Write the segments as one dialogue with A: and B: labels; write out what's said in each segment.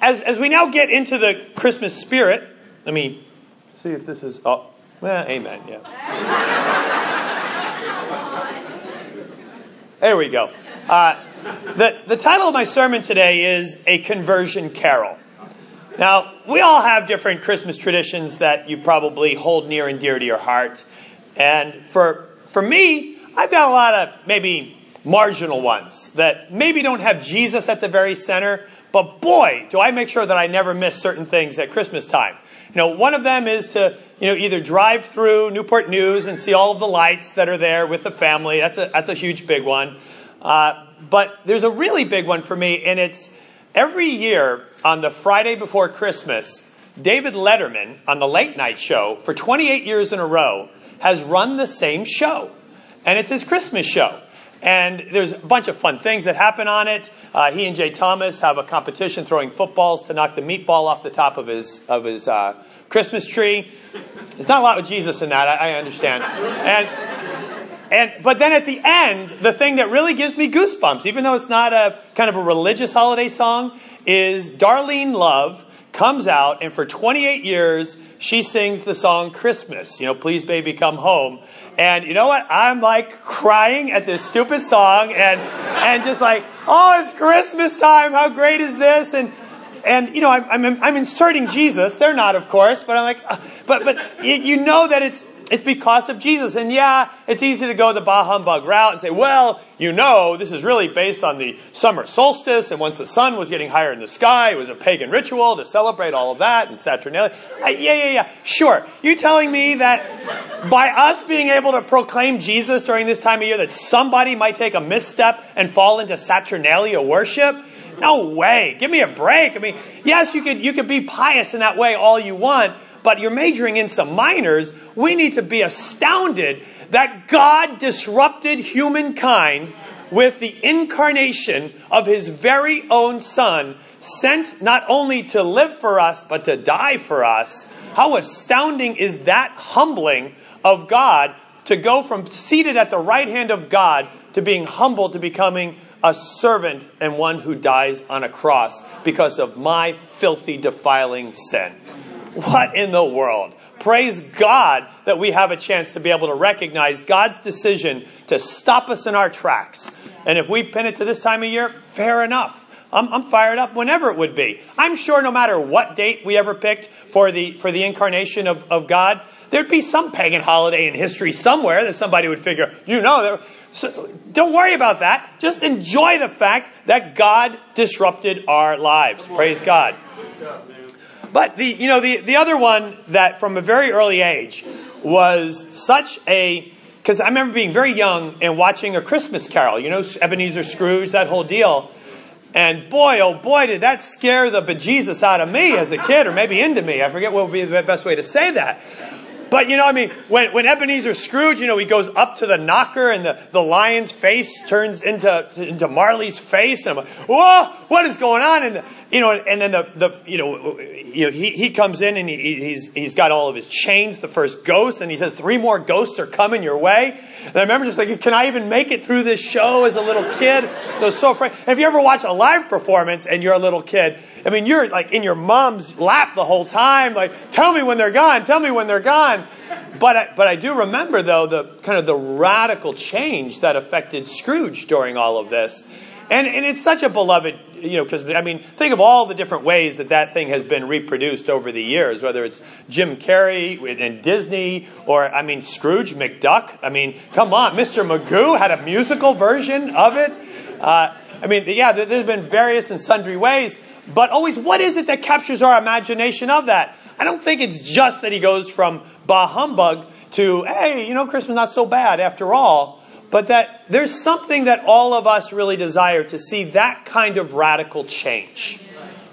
A: as, as we now get into the Christmas spirit, let me see if this is. Oh, well, amen. Yeah. there we go. Uh, the, the title of my sermon today is A Conversion Carol. Now, we all have different Christmas traditions that you probably hold near and dear to your heart. And for, for me, I've got a lot of maybe marginal ones that maybe don't have Jesus at the very center, but boy, do I make sure that I never miss certain things at Christmas time. You know, one of them is to, you know, either drive through Newport News and see all of the lights that are there with the family. That's a, that's a huge big one. Uh, but there's a really big one for me, and it's every year on the Friday before Christmas, David Letterman on the late night show for 28 years in a row has run the same show. And it's his Christmas show. And there's a bunch of fun things that happen on it. Uh, he and Jay Thomas have a competition throwing footballs to knock the meatball off the top of his of his uh, Christmas tree. There's not a lot with Jesus in that, I, I understand. And and but then at the end, the thing that really gives me goosebumps, even though it's not a kind of a religious holiday song, is Darlene Love comes out and for 28 years she sings the song Christmas. You know, please baby come home. And you know what? I'm like crying at this stupid song and, and just like, oh, it's Christmas time. How great is this? And, and you know, I'm, I'm, I'm inserting Jesus. They're not, of course, but I'm like, uh, but, but you know that it's, it's because of Jesus. And yeah, it's easy to go the bah humbug route and say, well, you know, this is really based on the summer solstice, and once the sun was getting higher in the sky, it was a pagan ritual to celebrate all of that and Saturnalia. I, yeah, yeah, yeah. Sure. You telling me that by us being able to proclaim Jesus during this time of year, that somebody might take a misstep and fall into Saturnalia worship? No way. Give me a break. I mean, yes, you could, you could be pious in that way all you want, but you're majoring in some minors, we need to be astounded that God disrupted humankind with the incarnation of his very own son, sent not only to live for us, but to die for us. How astounding is that humbling of God to go from seated at the right hand of God to being humble to becoming a servant and one who dies on a cross because of my filthy, defiling sin. What in the world? Praise God that we have a chance to be able to recognize God's decision to stop us in our tracks. And if we pin it to this time of year, fair enough. I'm, I'm, fired up whenever it would be. I'm sure no matter what date we ever picked for the, for the incarnation of, of God, there'd be some pagan holiday in history somewhere that somebody would figure, you know, so don't worry about that. Just enjoy the fact that God disrupted our lives. Praise God. But the, you know, the, the other one that from a very early age was such a, because I remember being very young and watching A Christmas Carol, you know, Ebenezer Scrooge, that whole deal. And boy, oh boy, did that scare the bejesus out of me as a kid, or maybe into me. I forget what would be the best way to say that. But you know, I mean, when, when Ebenezer Scrooge, you know, he goes up to the knocker and the, the lion's face turns into, into Marley's face. And I'm like, whoa, what is going on? And, the, you know, and then the, the you know, you know he, he comes in and he, he's, he's got all of his chains, the first ghost, and he says, three more ghosts are coming your way. And I remember just thinking, can I even make it through this show as a little kid? I was so afraid. if you ever watch a live performance and you're a little kid, I mean, you're like in your mom's lap the whole time, like, tell me when they're gone, tell me when they're gone. But I, but I do remember though the kind of the radical change that affected Scrooge during all of this. And, and it's such a beloved, you know, because, I mean, think of all the different ways that that thing has been reproduced over the years, whether it's Jim Carrey and Disney, or, I mean, Scrooge McDuck. I mean, come on, Mr. Magoo had a musical version of it. Uh, I mean, yeah, there's been various and sundry ways, but always, what is it that captures our imagination of that? I don't think it's just that he goes from bah humbug to, hey, you know, Christmas not so bad after all but that there's something that all of us really desire to see that kind of radical change.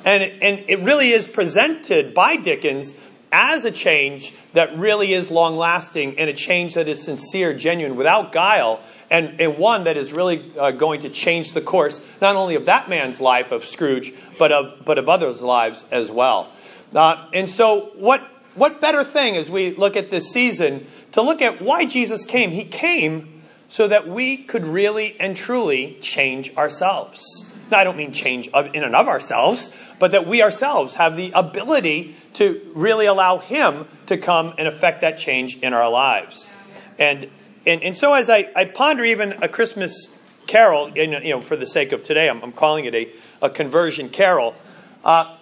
A: And, and it really is presented by Dickens as a change that really is long lasting and a change that is sincere, genuine, without guile, and, and one that is really uh, going to change the course not only of that man's life, of Scrooge, but of, but of others' lives as well. Uh, and so, what, what better thing as we look at this season to look at why Jesus came? He came so that we could really and truly change ourselves. Now, I don't mean change in and of ourselves, but that we ourselves have the ability to really allow Him to come and affect that change in our lives. And, and, and so as I, I ponder even a Christmas carol, you know, for the sake of today, I'm, I'm calling it a, a conversion carol. Uh,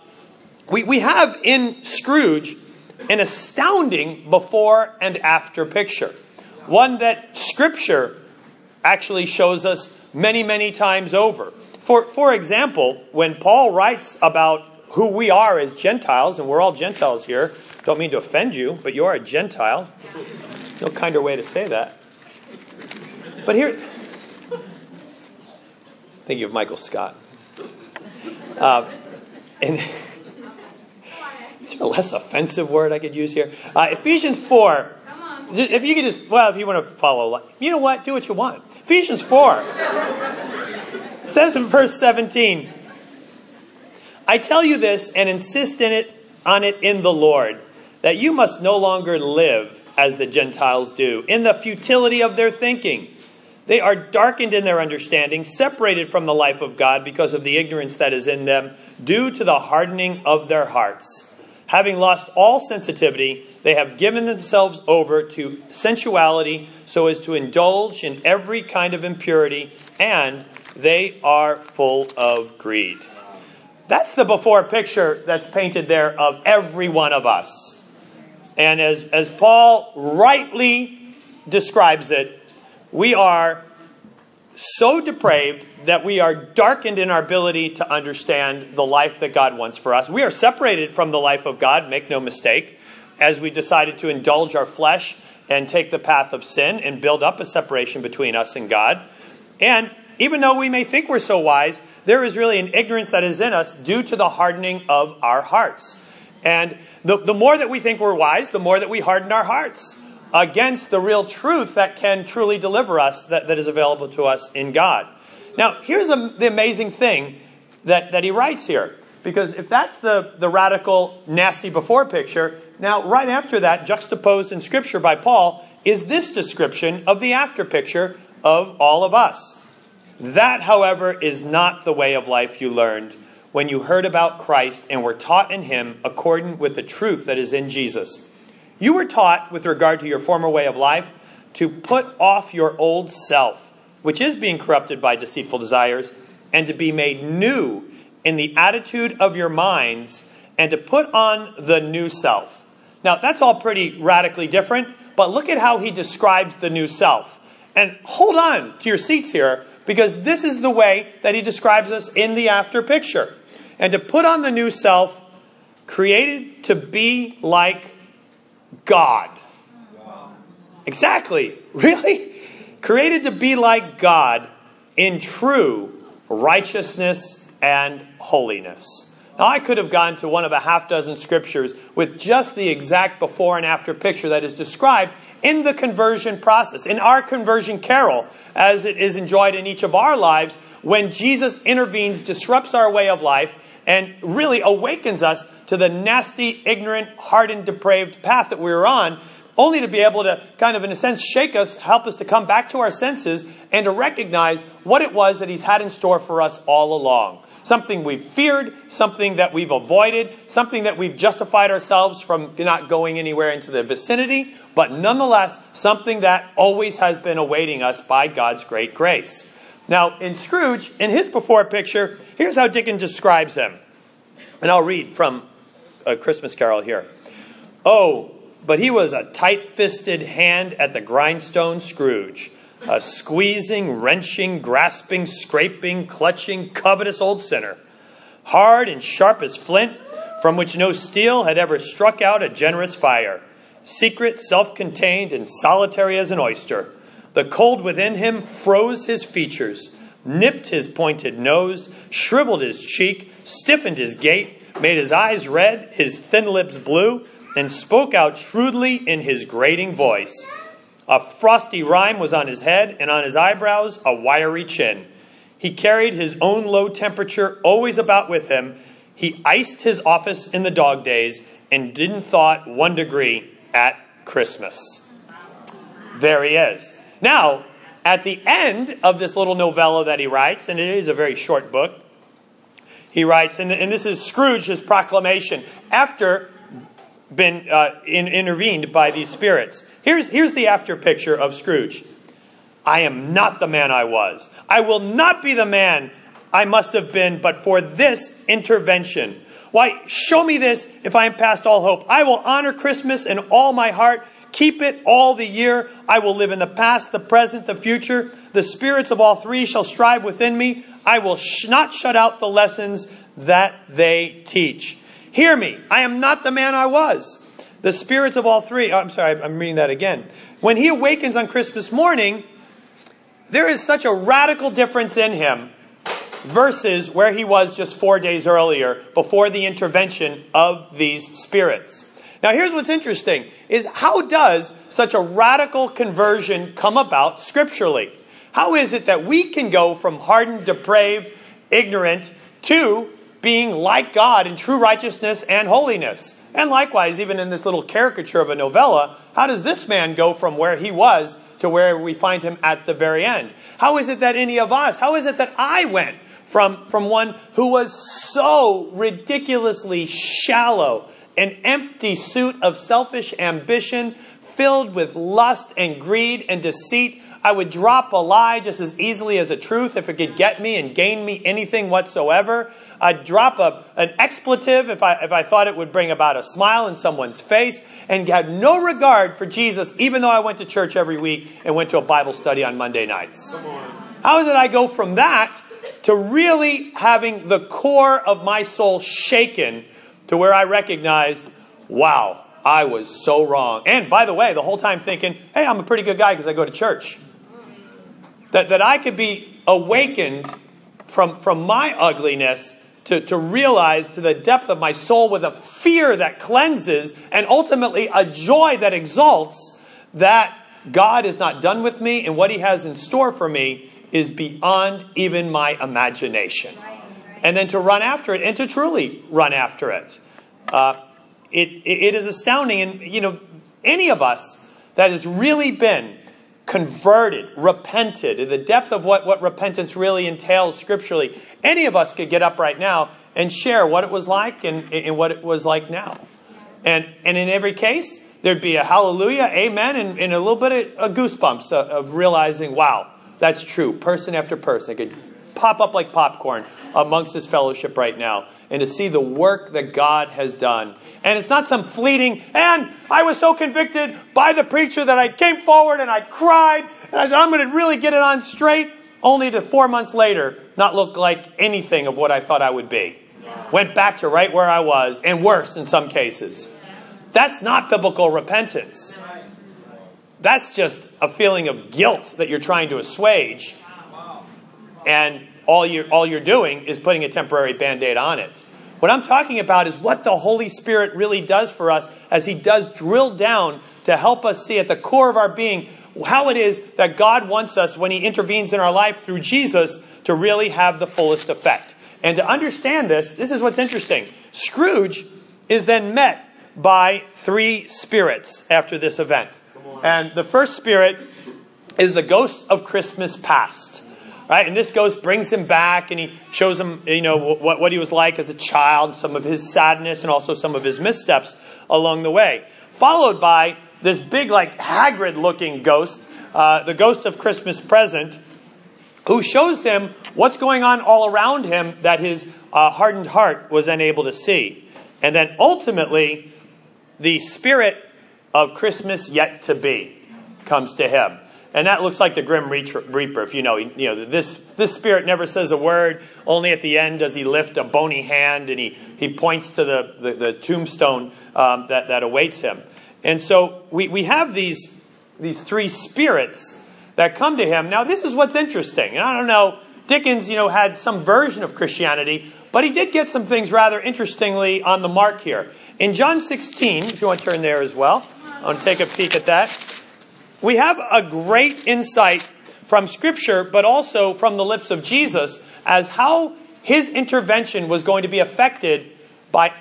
A: we, we have in Scrooge an astounding before and after picture. One that Scripture actually shows us many, many times over. For, for example, when Paul writes about who we are as Gentiles, and we're all Gentiles here, don't mean to offend you, but you are a Gentile. No kinder way to say that. But here, think of Michael Scott. Uh, and is there a less offensive word I could use here? Uh, Ephesians 4. If you could just, well, if you want to follow, you know what? Do what you want. Ephesians 4. It says in verse 17, I tell you this and insist in it, on it in the Lord, that you must no longer live as the Gentiles do, in the futility of their thinking. They are darkened in their understanding, separated from the life of God because of the ignorance that is in them, due to the hardening of their hearts. Having lost all sensitivity, they have given themselves over to sensuality so as to indulge in every kind of impurity, and they are full of greed. That's the before picture that's painted there of every one of us. And as, as Paul rightly describes it, we are so depraved that we are darkened in our ability to understand the life that God wants for us. We are separated from the life of God, make no mistake, as we decided to indulge our flesh and take the path of sin and build up a separation between us and God. And even though we may think we're so wise, there is really an ignorance that is in us due to the hardening of our hearts. And the, the more that we think we're wise, the more that we harden our hearts against the real truth that can truly deliver us, that, that is available to us in God. Now, here's a, the amazing thing that, that he writes here. Because if that's the, the radical, nasty before picture, now right after that, juxtaposed in Scripture by Paul, is this description of the after picture of all of us. That, however, is not the way of life you learned when you heard about Christ and were taught in him according with the truth that is in Jesus. You were taught, with regard to your former way of life, to put off your old self, which is being corrupted by deceitful desires, and to be made new in the attitude of your minds, and to put on the new self. Now, that's all pretty radically different, but look at how he describes the new self. And hold on to your seats here, because this is the way that he describes us in the after picture. And to put on the new self, created to be like God. Exactly. Really? Created to be like God in true righteousness and holiness. Now, I could have gone to one of a half dozen scriptures with just the exact before and after picture that is described in the conversion process, in our conversion carol, as it is enjoyed in each of our lives, when Jesus intervenes, disrupts our way of life, and really awakens us to the nasty, ignorant, hardened, depraved path that we were on, only to be able to kind of, in a sense, shake us, help us to come back to our senses, and to recognize what it was that He's had in store for us all along. Something we've feared, something that we've avoided, something that we've justified ourselves from not going anywhere into the vicinity, but nonetheless, something that always has been awaiting us by God's great grace. Now, in Scrooge, in his before picture, here's how Dickens describes him. And I'll read from a Christmas carol here. Oh, but he was a tight fisted hand at the grindstone Scrooge, a squeezing, wrenching, grasping, scraping, clutching, covetous old sinner, hard and sharp as flint, from which no steel had ever struck out a generous fire, secret, self contained, and solitary as an oyster. The cold within him froze his features, nipped his pointed nose, shriveled his cheek, stiffened his gait, made his eyes red, his thin lips blue, and spoke out shrewdly in his grating voice. A frosty rime was on his head, and on his eyebrows a wiry chin. He carried his own low temperature always about with him. He iced his office in the dog days and didn't thought one degree at Christmas. There he is. Now, at the end of this little novella that he writes, and it is a very short book, he writes, and, and this is Scrooge's proclamation after been uh, in, intervened by these spirits. Here's, here's the after picture of Scrooge. I am not the man I was. I will not be the man I must have been, but for this intervention. Why, show me this if I am past all hope. I will honor Christmas in all my heart, keep it all the year. I will live in the past, the present, the future. The spirits of all three shall strive within me. I will sh- not shut out the lessons that they teach. Hear me. I am not the man I was. The spirits of all three, oh, I'm sorry, I'm reading that again. When he awakens on Christmas morning, there is such a radical difference in him versus where he was just four days earlier before the intervention of these spirits. Now here's what's interesting is how does such a radical conversion come about scripturally? How is it that we can go from hardened, depraved, ignorant to being like God in true righteousness and holiness? And likewise, even in this little caricature of a novella, how does this man go from where he was to where we find him at the very end? How is it that any of us, how is it that I went from, from one who was so ridiculously shallow, an empty suit of selfish ambition, filled with lust and greed and deceit, I would drop a lie just as easily as a truth if it could get me and gain me anything whatsoever. I'd drop a, an expletive if I, if I thought it would bring about a smile in someone's face and had no regard for Jesus, even though I went to church every week and went to a Bible study on Monday nights. How did I go from that to really having the core of my soul shaken to where I recognized, wow, I was so wrong. And by the way, the whole time thinking, hey, I'm a pretty good guy because I go to church. That, that I could be awakened from, from my ugliness to, to realize to the depth of my soul with a fear that cleanses and ultimately a joy that exalts that God is not done with me and what He has in store for me is beyond even my imagination. And then to run after it and to truly run after it. Uh, it, it is astounding. And, you know, any of us that has really been converted, repented, in the depth of what, what repentance really entails scripturally, any of us could get up right now and share what it was like and, and what it was like now. And, and in every case, there'd be a hallelujah, amen, and, and a little bit of, of goosebumps of, of, realizing, wow, that's true. Person after person. Could pop up like popcorn amongst this fellowship right now and to see the work that God has done. And it's not some fleeting, and I was so convicted by the preacher that I came forward and I cried, and I said, I'm going to really get it on straight, only to four months later not look like anything of what I thought I would be. Went back to right where I was, and worse in some cases. That's not biblical repentance. That's just a feeling of guilt that you're trying to assuage. And all you're, all you're doing is putting a temporary band aid on it. What I'm talking about is what the Holy Spirit really does for us as He does drill down to help us see at the core of our being how it is that God wants us when He intervenes in our life through Jesus to really have the fullest effect. And to understand this, this is what's interesting. Scrooge is then met by three spirits after this event. And the first spirit is the ghost of Christmas past. Right? And this ghost brings him back and he shows him, you know, what, what he was like as a child, some of his sadness and also some of his missteps along the way. Followed by this big, like, Hagrid looking ghost, uh, the ghost of Christmas present, who shows him what's going on all around him that his uh, hardened heart was unable to see. And then ultimately, the spirit of Christmas yet to be comes to him. And that looks like the Grim Reaper. If you know, you know this this spirit never says a word. Only at the end does he lift a bony hand and he, he points to the, the, the tombstone um, that, that awaits him. And so we, we have these, these three spirits that come to him. Now, this is what's interesting. And I don't know, Dickens, you know, had some version of Christianity, but he did get some things rather interestingly on the mark here. In John 16, if you want to turn there as well, I want to take a peek at that we have a great insight from Scripture, but also from the lips of Jesus, as how his intervention was going to be affected by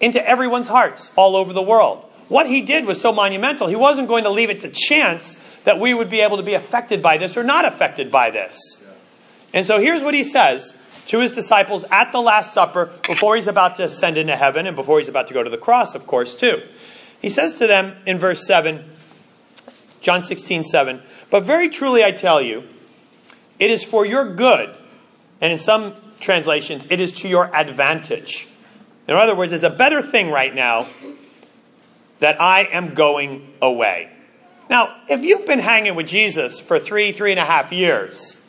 A: into everyone's hearts all over the world. What he did was so monumental. He wasn't going to leave it to chance that we would be able to be affected by this or not affected by this. And so here's what he says to his disciples at the Last Supper before he's about to ascend into heaven and before he's about to go to the cross, of course, too. He says to them in verse 7, John 16, 7, But very truly I tell you, it is for your good, and in some translations, it is to your advantage. In other words, it's a better thing right now that I am going away. Now, if you've been hanging with Jesus for three, three and a half years,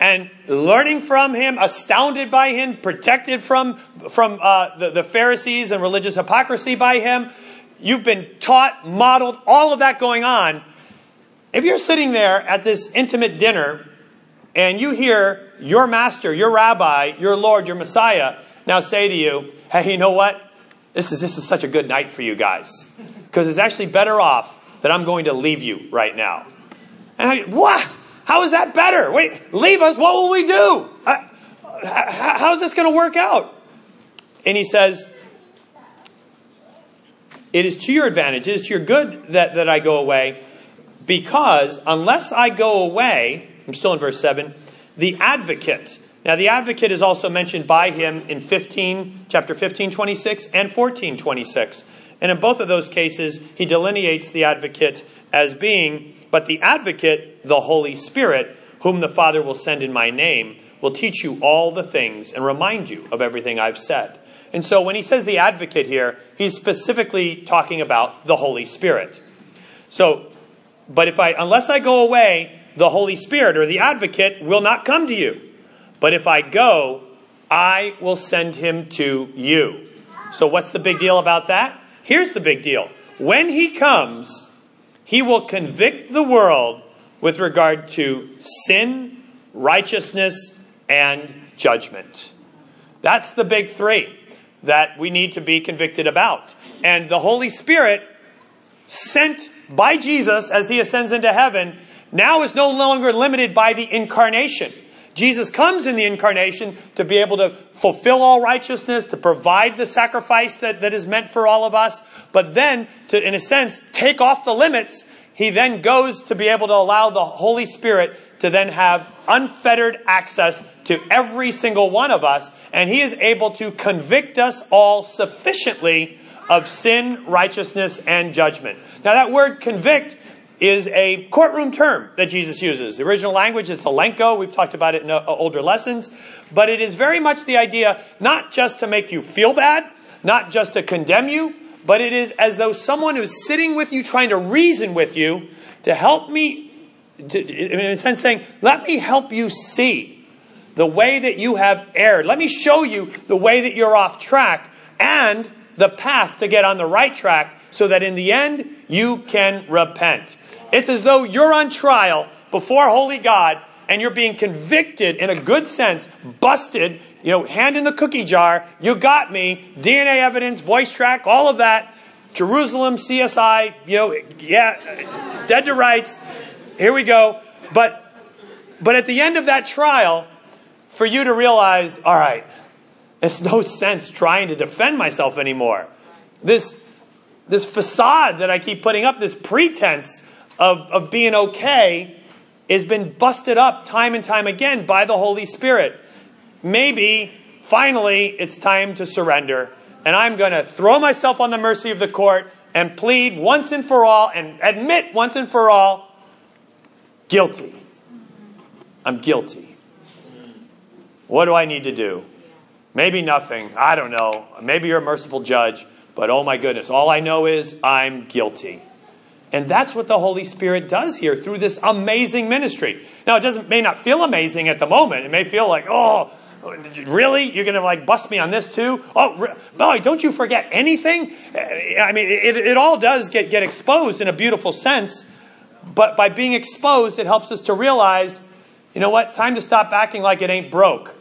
A: and learning from him, astounded by him, protected from, from uh, the, the Pharisees and religious hypocrisy by him, you've been taught, modeled, all of that going on. If you're sitting there at this intimate dinner and you hear your master, your rabbi, your Lord, your Messiah now say to you, hey, you know what? This is, this is such a good night for you guys. Because it's actually better off that I'm going to leave you right now. And I, what? How is that better? Wait, leave us? What will we do? Uh, how is this going to work out? And he says, It is to your advantage, it is to your good that, that I go away, because unless I go away, I'm still in verse 7, the advocate. Now, the advocate is also mentioned by him in 15, chapter 15, 26 and 14, 26. And in both of those cases, he delineates the advocate as being, but the advocate, the Holy Spirit, whom the Father will send in my name, will teach you all the things and remind you of everything I've said. And so when he says the advocate here, he's specifically talking about the Holy Spirit. So, but if I, unless I go away, the Holy Spirit or the advocate will not come to you. But if I go, I will send him to you. So what's the big deal about that? Here's the big deal. When he comes, he will convict the world with regard to sin, righteousness, and judgment. That's the big three that we need to be convicted about. And the Holy Spirit, sent by Jesus as he ascends into heaven, now is no longer limited by the incarnation. Jesus comes in the incarnation to be able to fulfill all righteousness, to provide the sacrifice that, that is meant for all of us, but then to, in a sense, take off the limits. He then goes to be able to allow the Holy Spirit to then have unfettered access to every single one of us, and He is able to convict us all sufficiently of sin, righteousness, and judgment. Now, that word convict is a courtroom term that Jesus uses. The original language is elenko. We've talked about it in uh, older lessons. But it is very much the idea not just to make you feel bad, not just to condemn you, but it is as though someone who's sitting with you, trying to reason with you, to help me, to, in a sense saying, let me help you see the way that you have erred. Let me show you the way that you're off track and the path to get on the right track so that in the end you can repent. It's as though you're on trial before holy God and you're being convicted in a good sense, busted, you know, hand in the cookie jar, you got me, DNA evidence, voice track, all of that, Jerusalem, CSI, you know, yeah, dead to rights, here we go. But, but at the end of that trial, for you to realize, all right, it's no sense trying to defend myself anymore. This, this facade that I keep putting up, this pretense of, of being okay has been busted up time and time again by the Holy Spirit. Maybe finally it's time to surrender, and I'm going to throw myself on the mercy of the court and plead once and for all and admit once and for all guilty. I'm guilty. What do I need to do? Maybe nothing. I don't know. Maybe you're a merciful judge, but oh my goodness, all I know is I'm guilty. And that's what the Holy Spirit does here through this amazing ministry. Now, it doesn't, may not feel amazing at the moment. It may feel like, oh, really? You're going to like bust me on this too? Oh, boy, don't you forget anything? I mean, it, it all does get, get exposed in a beautiful sense. But by being exposed, it helps us to realize, you know what? Time to stop acting like it ain't broke.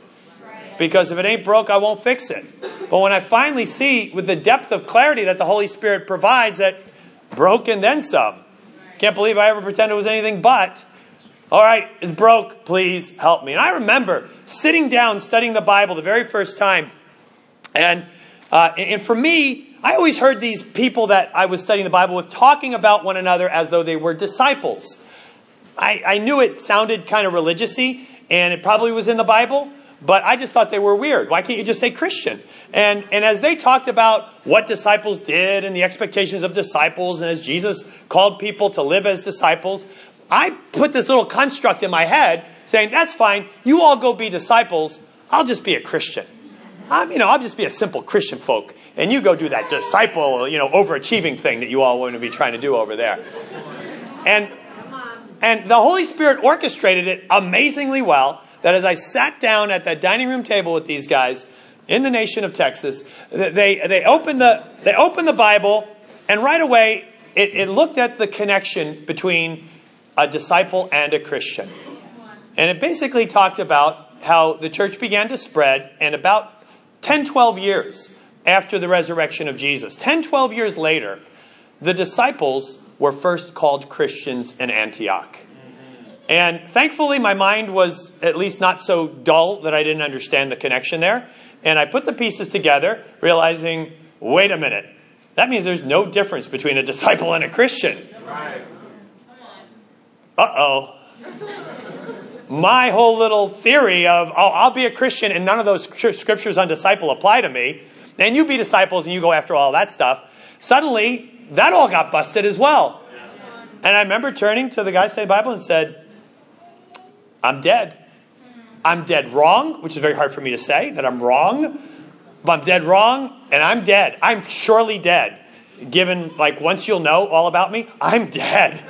A: Because if it ain't broke, I won't fix it. But when I finally see with the depth of clarity that the Holy Spirit provides that broken then some. Can't believe I ever pretended it was anything but. All right, it's broke. Please help me. And I remember sitting down studying the Bible the very first time, and uh, and for me, I always heard these people that I was studying the Bible with talking about one another as though they were disciples. I, I knew it sounded kind of religiousy, and it probably was in the Bible, but I just thought they were weird. Why can't you just say Christian? And, and as they talked about what disciples did and the expectations of disciples, and as Jesus called people to live as disciples, I put this little construct in my head saying, that's fine. You all go be disciples. I'll just be a Christian. I'm, you know, I'll just be a simple Christian folk. And you go do that disciple, you know, overachieving thing that you all want to be trying to do over there. And, and the Holy Spirit orchestrated it amazingly well that as I sat down at that dining room table with these guys in the nation of Texas, they, they opened the, they opened the Bible and right away it, it looked at the connection between a disciple and a Christian. And it basically talked about how the church began to spread and about 10, 12 years after the resurrection of Jesus, 10, 12 years later, the disciples were first called Christians in Antioch. And thankfully, my mind was at least not so dull that I didn't understand the connection there. And I put the pieces together, realizing, wait a minute, that means there's no difference between a disciple and a Christian. Uh oh. My whole little theory of, oh, I'll be a Christian and none of those scriptures on disciple apply to me, and you be disciples and you go after all that stuff, suddenly that all got busted as well. And I remember turning to the guy saying Bible and said, I'm dead. I'm dead wrong, which is very hard for me to say that I'm wrong, but I'm dead wrong and I'm dead. I'm surely dead. Given, like, once you'll know all about me, I'm dead.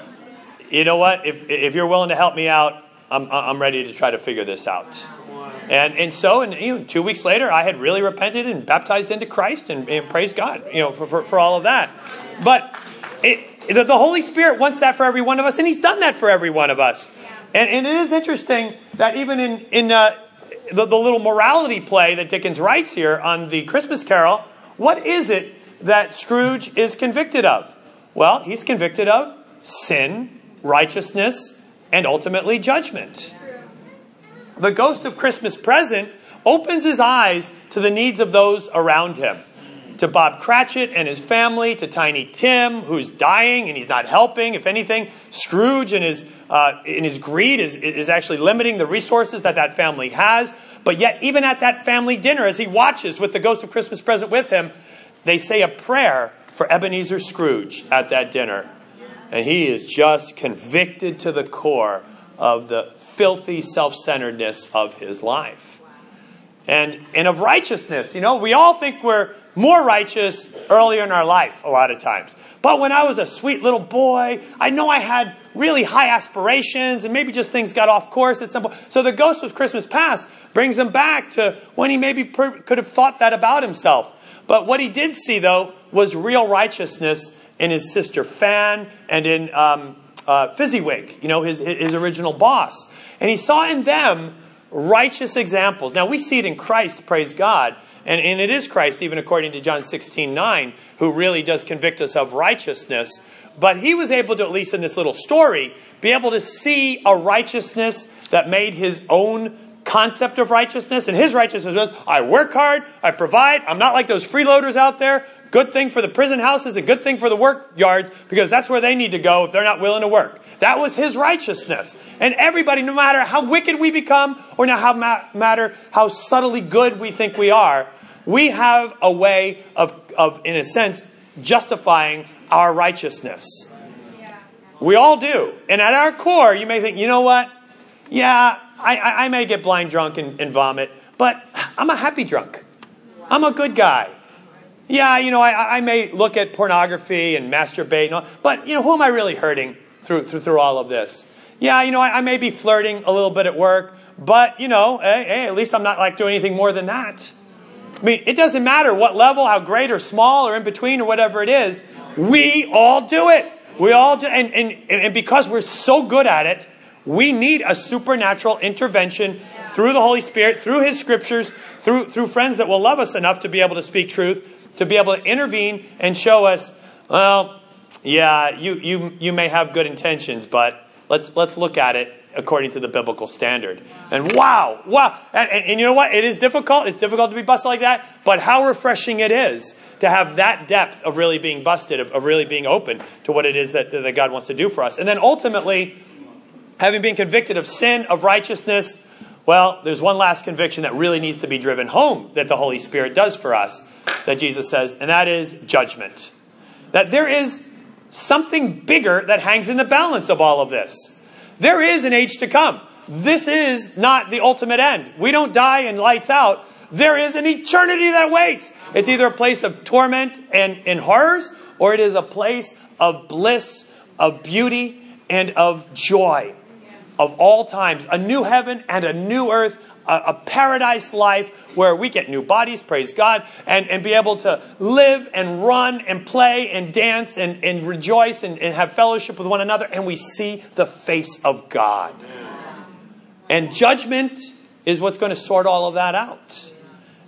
A: you know what? If, if you're willing to help me out, I'm, I'm ready to try to figure this out. And, and so, and, you know, two weeks later, I had really repented and baptized into Christ and, and praise God, you know, for, for, for all of that. But it, the, the Holy Spirit wants that for every one of us, and He's done that for every one of us. And, and it is interesting that even in, in uh, the, the little morality play that Dickens writes here on the Christmas Carol, what is it that Scrooge is convicted of? Well, he's convicted of sin, righteousness, and ultimately judgment. The ghost of Christmas present opens his eyes to the needs of those around him to Bob Cratchit and his family, to Tiny Tim, who's dying and he's not helping. If anything, Scrooge in his, uh, in his greed is, is actually limiting the resources that that family has. But yet, even at that family dinner, as he watches with the ghost of Christmas present with him, they say a prayer for Ebenezer Scrooge at that dinner. And he is just convicted to the core of the filthy self centeredness of his life. And, and of righteousness. You know, we all think we're more righteous earlier in our life, a lot of times. But when I was a sweet little boy, I know I had really high aspirations and maybe just things got off course at some point. So the ghost of Christmas past brings him back to when he maybe per- could have thought that about himself. But what he did see, though, was real righteousness in his sister Fan and in um, uh, Fezziwig, you know, his, his original boss. And he saw in them righteous examples. Now, we see it in Christ, praise God. And, and it is Christ, even according to John 16 9, who really does convict us of righteousness. But he was able to, at least in this little story, be able to see a righteousness that made his own concept of righteousness. And his righteousness was I work hard, I provide, I'm not like those freeloaders out there. Good thing for the prison houses, a good thing for the work yards, because that's where they need to go if they're not willing to work. That was his righteousness. And everybody, no matter how wicked we become, or no matter how subtly good we think we are, we have a way of, of, in a sense, justifying our righteousness. We all do. And at our core, you may think, you know what? Yeah, I, I, I may get blind drunk and, and, vomit, but I'm a happy drunk. I'm a good guy. Yeah, you know, I, I may look at pornography and masturbate, and all, but, you know, who am I really hurting? Through, through, through all of this. Yeah, you know, I, I may be flirting a little bit at work, but, you know, hey, hey, at least I'm not like doing anything more than that. I mean, it doesn't matter what level, how great or small or in between or whatever it is. We all do it. We all do, and, and, and because we're so good at it, we need a supernatural intervention through the Holy Spirit, through His scriptures, through, through friends that will love us enough to be able to speak truth, to be able to intervene and show us, well, yeah, you, you, you may have good intentions, but let's, let's look at it according to the biblical standard. And wow, wow. And, and, and, you know what? It is difficult. It's difficult to be busted like that, but how refreshing it is to have that depth of really being busted, of, of really being open to what it is that, that God wants to do for us. And then ultimately, having been convicted of sin, of righteousness, Well, there's one last conviction that really needs to be driven home that the Holy Spirit does for us, that Jesus says, and that is judgment. That there is something bigger that hangs in the balance of all of this. There is an age to come. This is not the ultimate end. We don't die and lights out. There is an eternity that waits. It's either a place of torment and, and horrors, or it is a place of bliss, of beauty, and of joy of all times. A new heaven and a new earth, a, a paradise life where we get new bodies, praise God, and, and be able to live and run and play and dance and, and rejoice and, and have fellowship with one another, and we see the face of God. And judgment is what's going to sort all of that out.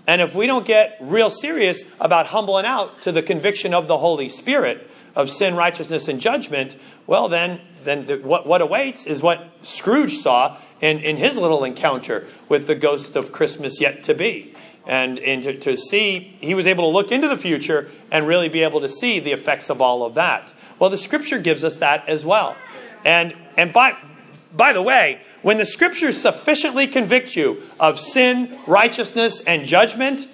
A: And if we don't get real serious about humbling out to the conviction of the Holy Spirit of sin, righteousness, and judgment, well, then, then the, what, what awaits is what Scrooge saw in, in his little encounter with the ghost of Christmas yet to be. And, and to, to see, he was able to look into the future and really be able to see the effects of all of that. Well, the scripture gives us that as well. And, and by, by the way, when the scriptures sufficiently convict you of sin, righteousness, and judgment,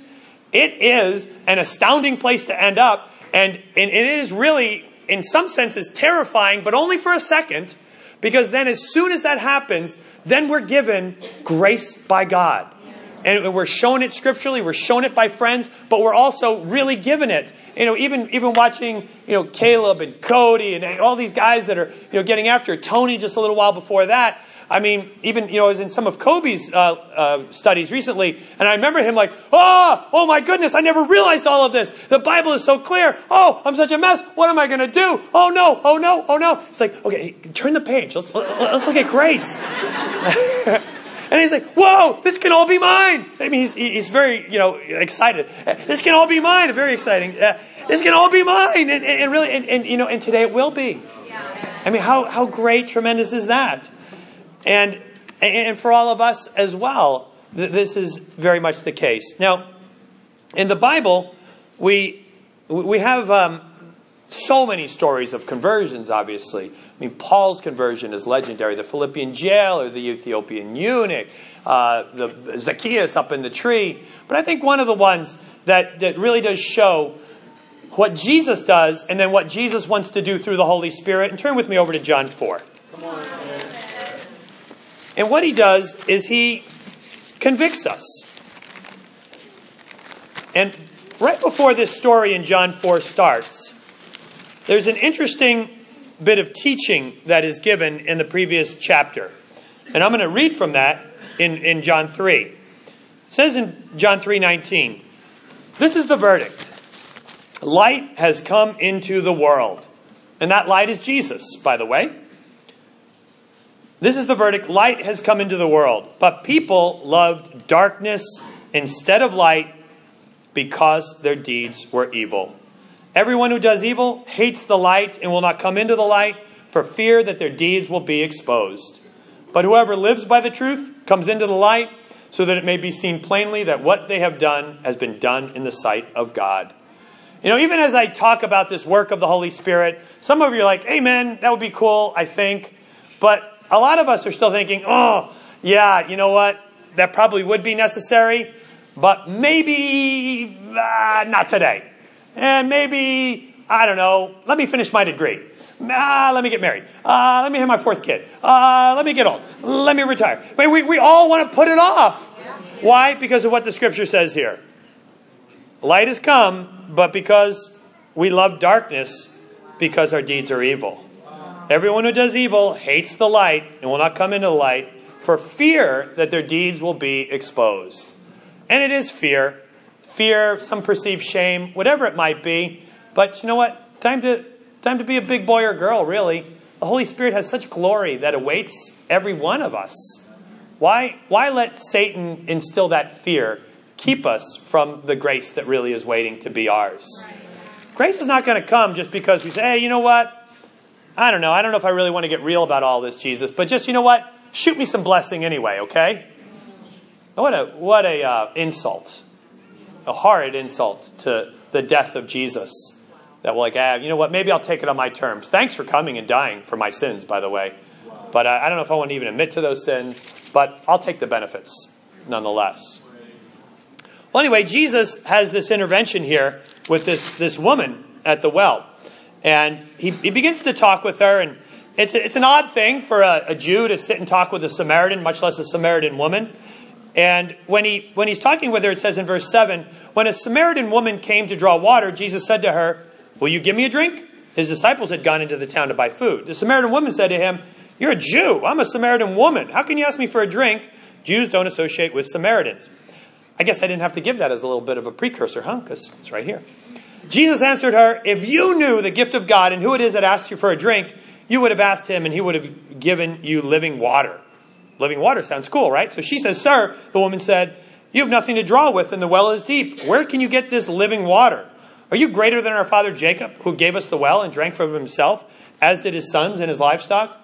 A: it is an astounding place to end up. And, and it is really, in some senses, terrifying, but only for a second, because then as soon as that happens, then we're given grace by God. And we're shown it scripturally, we're shown it by friends, but we're also really given it. You know, even, even watching, you know, Caleb and Cody and all these guys that are, you know, getting after. Tony just a little while before that. I mean, even, you know, I was in some of Kobe's uh, uh, studies recently, and I remember him like, oh, oh my goodness, I never realized all of this. The Bible is so clear. Oh, I'm such a mess. What am I going to do? Oh no, oh no, oh no. It's like, okay, turn the page. Let's, let's look at grace. And he's like, whoa, this can all be mine. I mean, he's, he's very, you know, excited. This can all be mine. Very exciting. Uh, this can all be mine. And, and really, and, and, you know, and today it will be. I mean, how, how great, tremendous is that? And, and for all of us as well, this is very much the case. Now, in the Bible, we, we have um, so many stories of conversions, obviously. I mean, Paul's conversion is legendary. The Philippian jailer, the Ethiopian eunuch, uh, the Zacchaeus up in the tree. But I think one of the ones that, that really does show what Jesus does and then what Jesus wants to do through the Holy Spirit. And turn with me over to John 4. And what he does is he convicts us. And right before this story in John 4 starts, there's an interesting bit of teaching that is given in the previous chapter. And I'm going to read from that in, in John 3. It says in John 3:19, "This is the verdict. Light has come into the world." And that light is Jesus, by the way. This is the verdict light has come into the world, but people loved darkness instead of light because their deeds were evil. Everyone who does evil hates the light and will not come into the light for fear that their deeds will be exposed. But whoever lives by the truth comes into the light so that it may be seen plainly that what they have done has been done in the sight of God. You know, even as I talk about this work of the Holy Spirit, some of you are like, Amen, that would be cool, I think. But a lot of us are still thinking, oh, yeah, you know what? That probably would be necessary, but maybe uh, not today. And maybe, I don't know, let me finish my degree. Ah, let me get married. Uh, let me have my fourth kid. Uh, let me get old. Let me retire. But we, we all want to put it off. Why? Because of what the scripture says here. Light has come, but because we love darkness, because our deeds are evil. Everyone who does evil hates the light and will not come into the light for fear that their deeds will be exposed. And it is fear. Fear, some perceived shame, whatever it might be. But you know what? Time to, time to be a big boy or girl, really. The Holy Spirit has such glory that awaits every one of us. Why, why let Satan instill that fear? Keep us from the grace that really is waiting to be ours. Grace is not going to come just because we say, hey, you know what? I don't know. I don't know if I really want to get real about all this, Jesus, but just, you know what? Shoot me some blessing anyway, okay? What a, what a uh, insult. A horrid insult to the death of Jesus. That, will like, ah, you know what? Maybe I'll take it on my terms. Thanks for coming and dying for my sins, by the way. But I, I don't know if I want to even admit to those sins, but I'll take the benefits nonetheless. Well, anyway, Jesus has this intervention here with this, this woman at the well. And he, he begins to talk with her, and it's, it's an odd thing for a, a Jew to sit and talk with a Samaritan, much less a Samaritan woman. And when, he, when he's talking with her, it says in verse 7 When a Samaritan woman came to draw water, Jesus said to her, Will you give me a drink? His disciples had gone into the town to buy food. The Samaritan woman said to him, You're a Jew. I'm a Samaritan woman. How can you ask me for a drink? Jews don't associate with Samaritans. I guess I didn't have to give that as a little bit of a precursor, huh? Because it's right here. Jesus answered her, If you knew the gift of God and who it is that asks you for a drink, you would have asked him and he would have given you living water. Living water sounds cool, right? So she says, Sir, the woman said, You have nothing to draw with and the well is deep. Where can you get this living water? Are you greater than our father Jacob, who gave us the well and drank from himself, as did his sons and his livestock?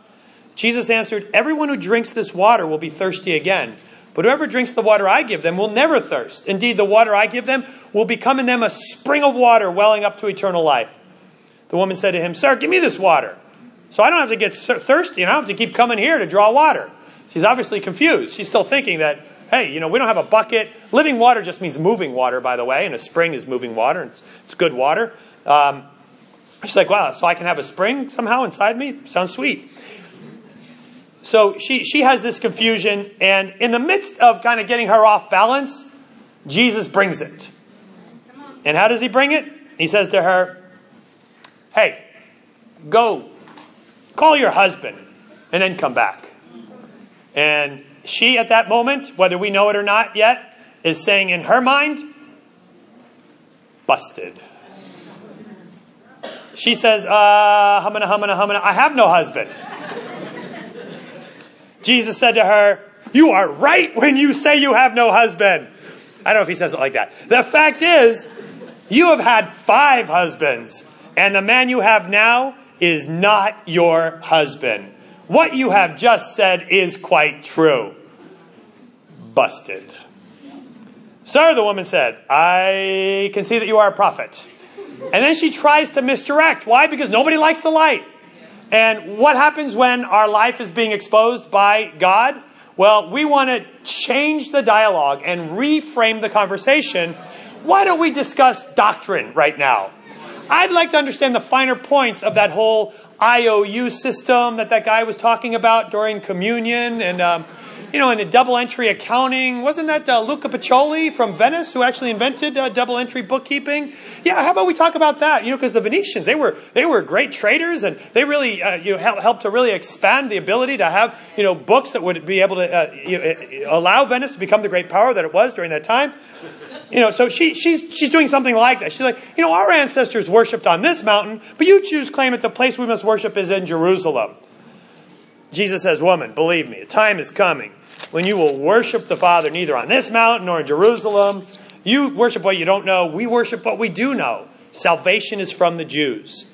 A: Jesus answered, Everyone who drinks this water will be thirsty again. But whoever drinks the water I give them will never thirst. Indeed, the water I give them will become in them a spring of water welling up to eternal life. The woman said to him, Sir, give me this water. So I don't have to get thirsty and I don't have to keep coming here to draw water. She's obviously confused. She's still thinking that, hey, you know, we don't have a bucket. Living water just means moving water, by the way, and a spring is moving water. It's, it's good water. Um, she's like, wow, so I can have a spring somehow inside me? Sounds sweet. So she, she has this confusion, and in the midst of kind of getting her off balance, Jesus brings it. And how does he bring it? He says to her, Hey, go call your husband and then come back. And she, at that moment, whether we know it or not yet, is saying in her mind, busted. She says, uh, humana, humana, humana, I have no husband. Jesus said to her, You are right when you say you have no husband. I don't know if he says it like that. The fact is, you have had five husbands, and the man you have now is not your husband. What you have just said is quite true. Busted. Sir, the woman said, I can see that you are a prophet. And then she tries to misdirect. Why? Because nobody likes the light. And what happens when our life is being exposed by God? Well, we want to change the dialogue and reframe the conversation. Why don't we discuss doctrine right now? I'd like to understand the finer points of that whole IOU system that that guy was talking about during communion and, um, you know, in the double entry accounting. Wasn't that uh, Luca Pacioli from Venice who actually invented uh, double entry bookkeeping? Yeah, how about we talk about that? You know, because the Venetians, they were, they were great traders and they really, uh, you know, helped help to really expand the ability to have, you know, books that would be able to uh, you know, allow Venice to become the great power that it was during that time. You know, so she, she's, she's doing something like that. She's like, you know, our ancestors worshipped on this mountain, but you Jews claim that the place we must worship is in Jerusalem. Jesus says, Woman, believe me, a time is coming when you will worship the Father neither on this mountain nor in Jerusalem. You worship what you don't know. We worship what we do know. Salvation is from the Jews.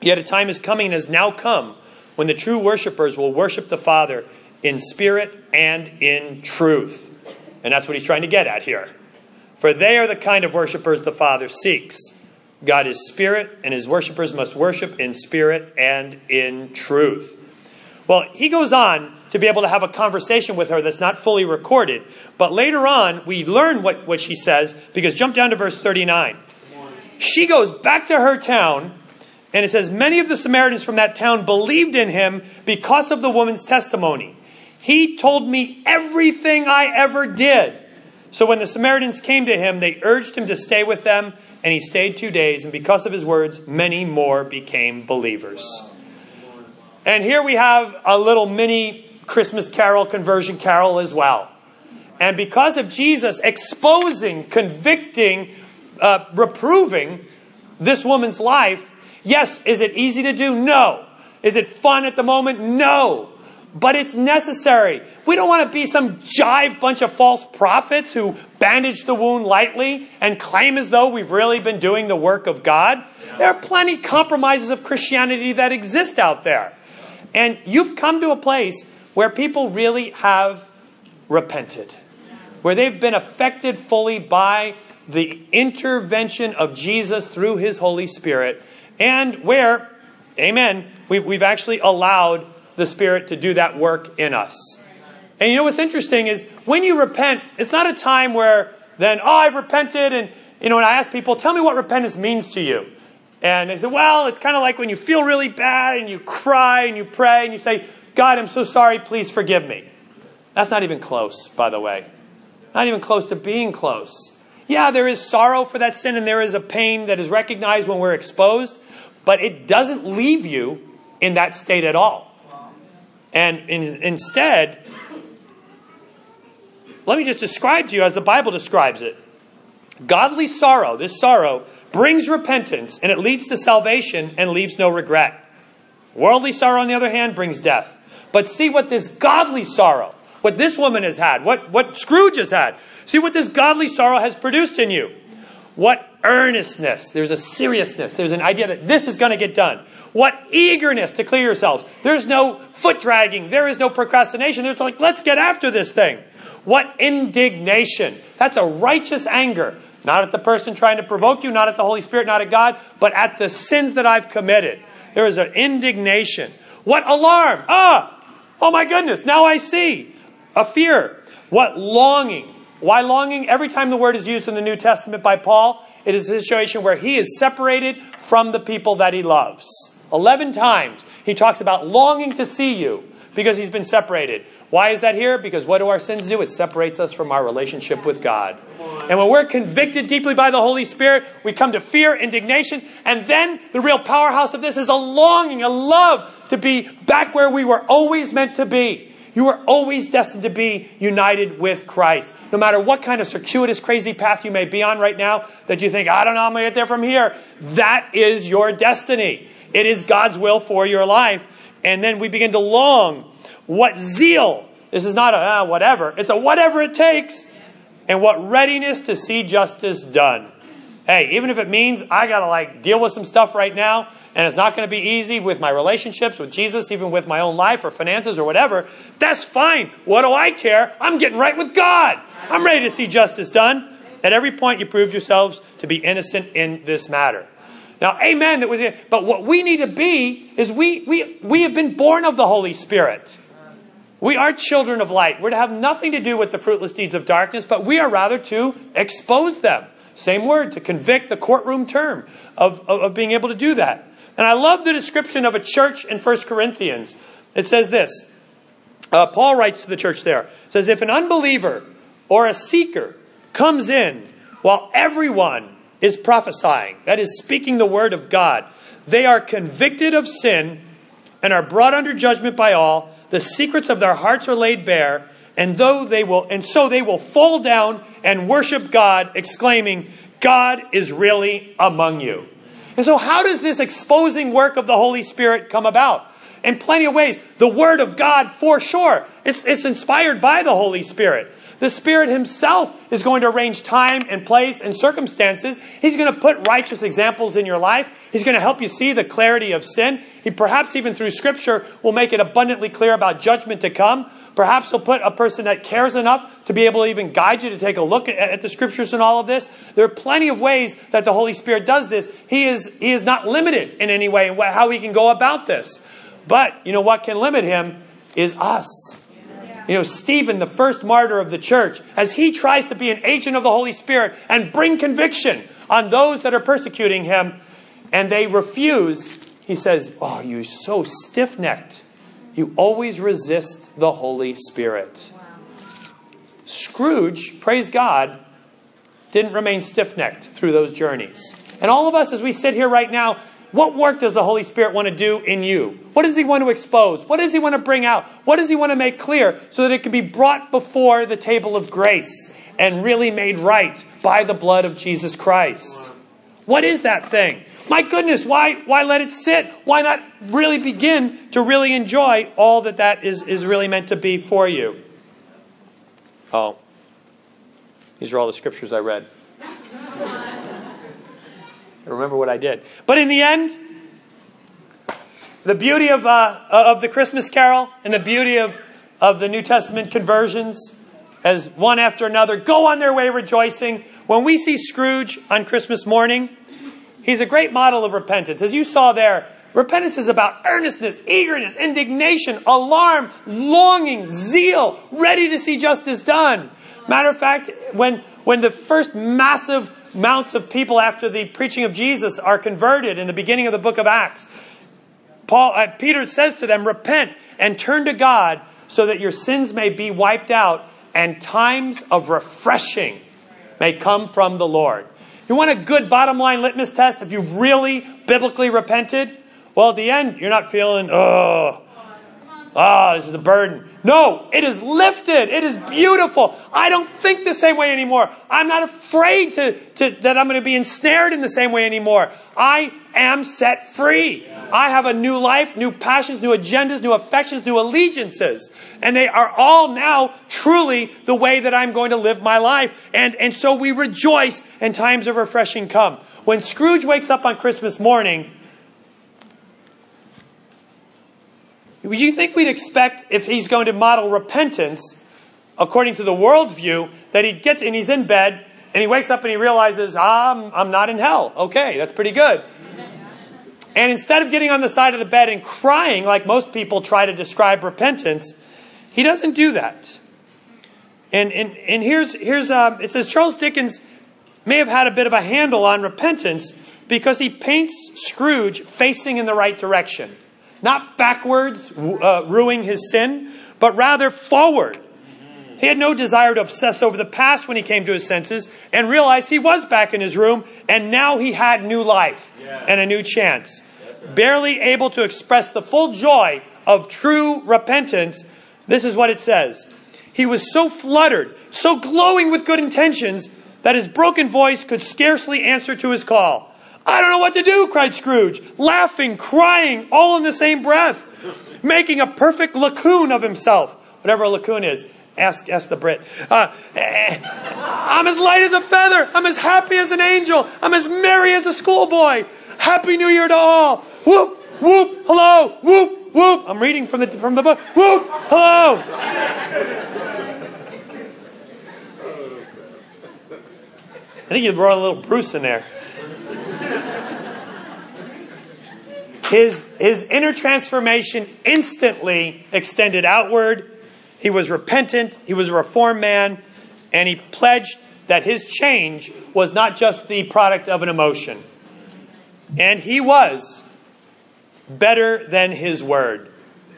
A: Yet a time is coming and has now come when the true worshippers will worship the Father in spirit and in truth. And that's what he's trying to get at here. For they are the kind of worshippers the Father seeks. God is spirit, and his worshippers must worship in spirit and in truth. Well, he goes on to be able to have a conversation with her that's not fully recorded. But later on, we learn what, what she says because jump down to verse 39. She goes back to her town, and it says, Many of the Samaritans from that town believed in him because of the woman's testimony. He told me everything I ever did. So when the Samaritans came to him, they urged him to stay with them, and he stayed two days, and because of his words, many more became believers. And here we have a little mini Christmas carol, conversion carol as well. And because of Jesus exposing, convicting, uh, reproving this woman's life, yes, is it easy to do? No. Is it fun at the moment? No but it's necessary. We don't want to be some jive bunch of false prophets who bandage the wound lightly and claim as though we've really been doing the work of God. There are plenty compromises of Christianity that exist out there. And you've come to a place where people really have repented, where they've been affected fully by the intervention of Jesus through his Holy Spirit, and where, amen, we've, we've actually allowed the Spirit to do that work in us. And you know what's interesting is when you repent, it's not a time where then, oh, I've repented. And, you know, when I ask people, tell me what repentance means to you. And they say, well, it's kind of like when you feel really bad and you cry and you pray and you say, God, I'm so sorry, please forgive me. That's not even close, by the way. Not even close to being close. Yeah, there is sorrow for that sin and there is a pain that is recognized when we're exposed, but it doesn't leave you in that state at all. And in, instead, let me just describe to you as the Bible describes it. Godly sorrow, this sorrow, brings repentance and it leads to salvation and leaves no regret. Worldly sorrow, on the other hand, brings death. But see what this godly sorrow, what this woman has had, what, what Scrooge has had. See what this godly sorrow has produced in you. What earnestness. There's a seriousness. There's an idea that this is going to get done. What eagerness to clear yourselves. There's no foot dragging. There is no procrastination. There's like, let's get after this thing. What indignation. That's a righteous anger. Not at the person trying to provoke you, not at the Holy Spirit, not at God, but at the sins that I've committed. There is an indignation. What alarm? Ah! Oh my goodness, now I see. A fear. What longing? Why longing? Every time the word is used in the New Testament by Paul, it is a situation where he is separated from the people that he loves. Eleven times he talks about longing to see you because he's been separated. Why is that here? Because what do our sins do? It separates us from our relationship with God. And when we're convicted deeply by the Holy Spirit, we come to fear, indignation, and then the real powerhouse of this is a longing, a love to be back where we were always meant to be. You were always destined to be united with Christ. No matter what kind of circuitous, crazy path you may be on right now, that you think, I don't know, I'm going to get there from here. That is your destiny. It is God's will for your life. And then we begin to long. What zeal. This is not a ah, whatever. It's a whatever it takes. And what readiness to see justice done. Hey, even if it means I got to like deal with some stuff right now, and it's not going to be easy with my relationships with Jesus, even with my own life or finances or whatever, that's fine. What do I care? I'm getting right with God. I'm ready to see justice done. At every point, you proved yourselves to be innocent in this matter. Now, amen. That was it. But what we need to be is we, we, we have been born of the Holy Spirit. We are children of light. We're to have nothing to do with the fruitless deeds of darkness, but we are rather to expose them. Same word, to convict the courtroom term of, of, of being able to do that. And I love the description of a church in 1 Corinthians. It says this. Uh, Paul writes to the church there. Says, If an unbeliever or a seeker comes in while everyone is prophesying, that is, speaking the word of God, they are convicted of sin and are brought under judgment by all. The secrets of their hearts are laid bare, and though they will, and so they will fall down and worship God, exclaiming, God is really among you. And so, how does this exposing work of the Holy Spirit come about? In plenty of ways. The Word of God, for sure, it's, it's inspired by the Holy Spirit. The Spirit Himself is going to arrange time and place and circumstances. He's going to put righteous examples in your life. He's going to help you see the clarity of sin. He perhaps even through Scripture will make it abundantly clear about judgment to come. Perhaps he'll put a person that cares enough to be able to even guide you to take a look at, at, the scriptures and all of this. There are plenty of ways that the Holy Spirit does this. He is, he is not limited in any way in how he can go about this. But, you know, what can limit him is us. You know, Stephen, the first martyr of the church, as he tries to be an agent of the Holy Spirit and bring conviction on those that are persecuting him, and they refuse, he says, Oh, you're so stiff necked. You always resist the Holy Spirit. Wow. Scrooge, praise God, didn't remain stiff necked through those journeys. And all of us, as we sit here right now, what work does the Holy Spirit want to do in you? What does He want to expose? What does He want to bring out? What does He want to make clear so that it can be brought before the table of grace and really made right by the blood of Jesus Christ? What is that thing? My goodness, why, why let it sit? Why not really begin to really enjoy all that that is, is really meant to be for you? Oh, these are all the scriptures I read. Remember what I did. But in the end, the beauty of, uh, of the Christmas carol and the beauty of, of the New Testament conversions, as one after another go on their way rejoicing. When we see Scrooge on Christmas morning, he's a great model of repentance. As you saw there, Repentance is about earnestness, eagerness, indignation, alarm, longing, zeal, ready to see justice done. Matter of fact, when, when the first massive mounts of people after the preaching of Jesus are converted in the beginning of the book of Acts, Paul, uh, Peter says to them, repent and turn to God so that your sins may be wiped out and times of refreshing may come from the Lord. You want a good bottom line litmus test if you've really biblically repented? Well, at the end, you're not feeling, oh, oh, this is a burden. No, it is lifted. It is beautiful. I don't think the same way anymore. I'm not afraid to, to, that I'm going to be ensnared in the same way anymore. I am set free. I have a new life, new passions, new agendas, new affections, new allegiances. And they are all now truly the way that I'm going to live my life. And, and so we rejoice and times of refreshing come. When Scrooge wakes up on Christmas morning, Would you think we'd expect if he's going to model repentance, according to the world's view, that he gets and he's in bed and he wakes up and he realizes, I'm, I'm not in hell. Okay, that's pretty good. And instead of getting on the side of the bed and crying like most people try to describe repentance, he doesn't do that. And, and, and here's, here's uh, it says Charles Dickens may have had a bit of a handle on repentance because he paints Scrooge facing in the right direction. Not backwards, uh, ruining his sin, but rather forward. He had no desire to obsess over the past when he came to his senses and realized he was back in his room and now he had new life yeah. and a new chance. Right. Barely able to express the full joy of true repentance, this is what it says. He was so fluttered, so glowing with good intentions, that his broken voice could scarcely answer to his call. I don't know what to do, cried Scrooge, laughing, crying, all in the same breath, making a perfect lacoon of himself. Whatever a lacoon is. Ask, ask the Brit. Uh, I'm as light as a feather. I'm as happy as an angel. I'm as merry as a schoolboy. Happy New Year to all. Whoop, whoop, hello, whoop, whoop. I'm reading from the, from the book. Whoop, hello. I think you brought a little Bruce in there. His, his inner transformation instantly extended outward. He was repentant, he was a reformed man, and he pledged that his change was not just the product of an emotion. And he was better than his word,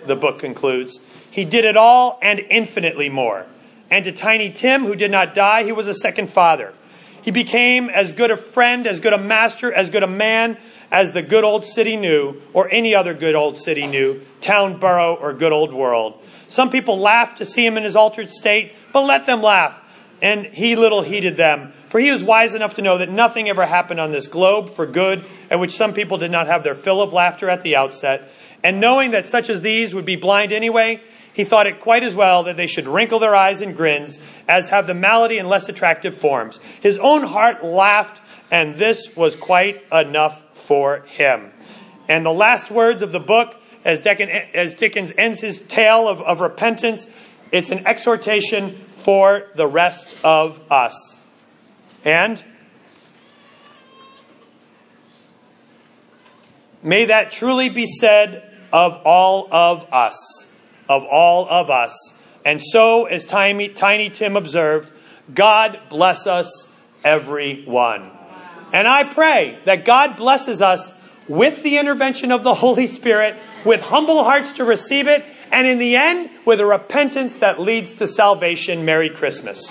A: the book concludes. He did it all and infinitely more. And to Tiny Tim, who did not die, he was a second father. He became as good a friend, as good a master, as good a man as the good old city knew, or any other good old city knew, town, borough, or good old world. Some people laughed to see him in his altered state, but let them laugh. And he little heeded them, for he was wise enough to know that nothing ever happened on this globe for good, at which some people did not have their fill of laughter at the outset. And knowing that such as these would be blind anyway, he thought it quite as well that they should wrinkle their eyes in grins as have the malady in less attractive forms. His own heart laughed, and this was quite enough for him. And the last words of the book, as, Dickens ends his tale of, of repentance, it's an exhortation for the rest of us. And may that truly be said of all of us. Of all of us. And so, as Tiny, Tiny Tim observed, God bless us, everyone. And I pray that God blesses us with the intervention of the Holy Spirit, with humble hearts to receive it, and in the end, with a repentance that leads to salvation. Merry Christmas.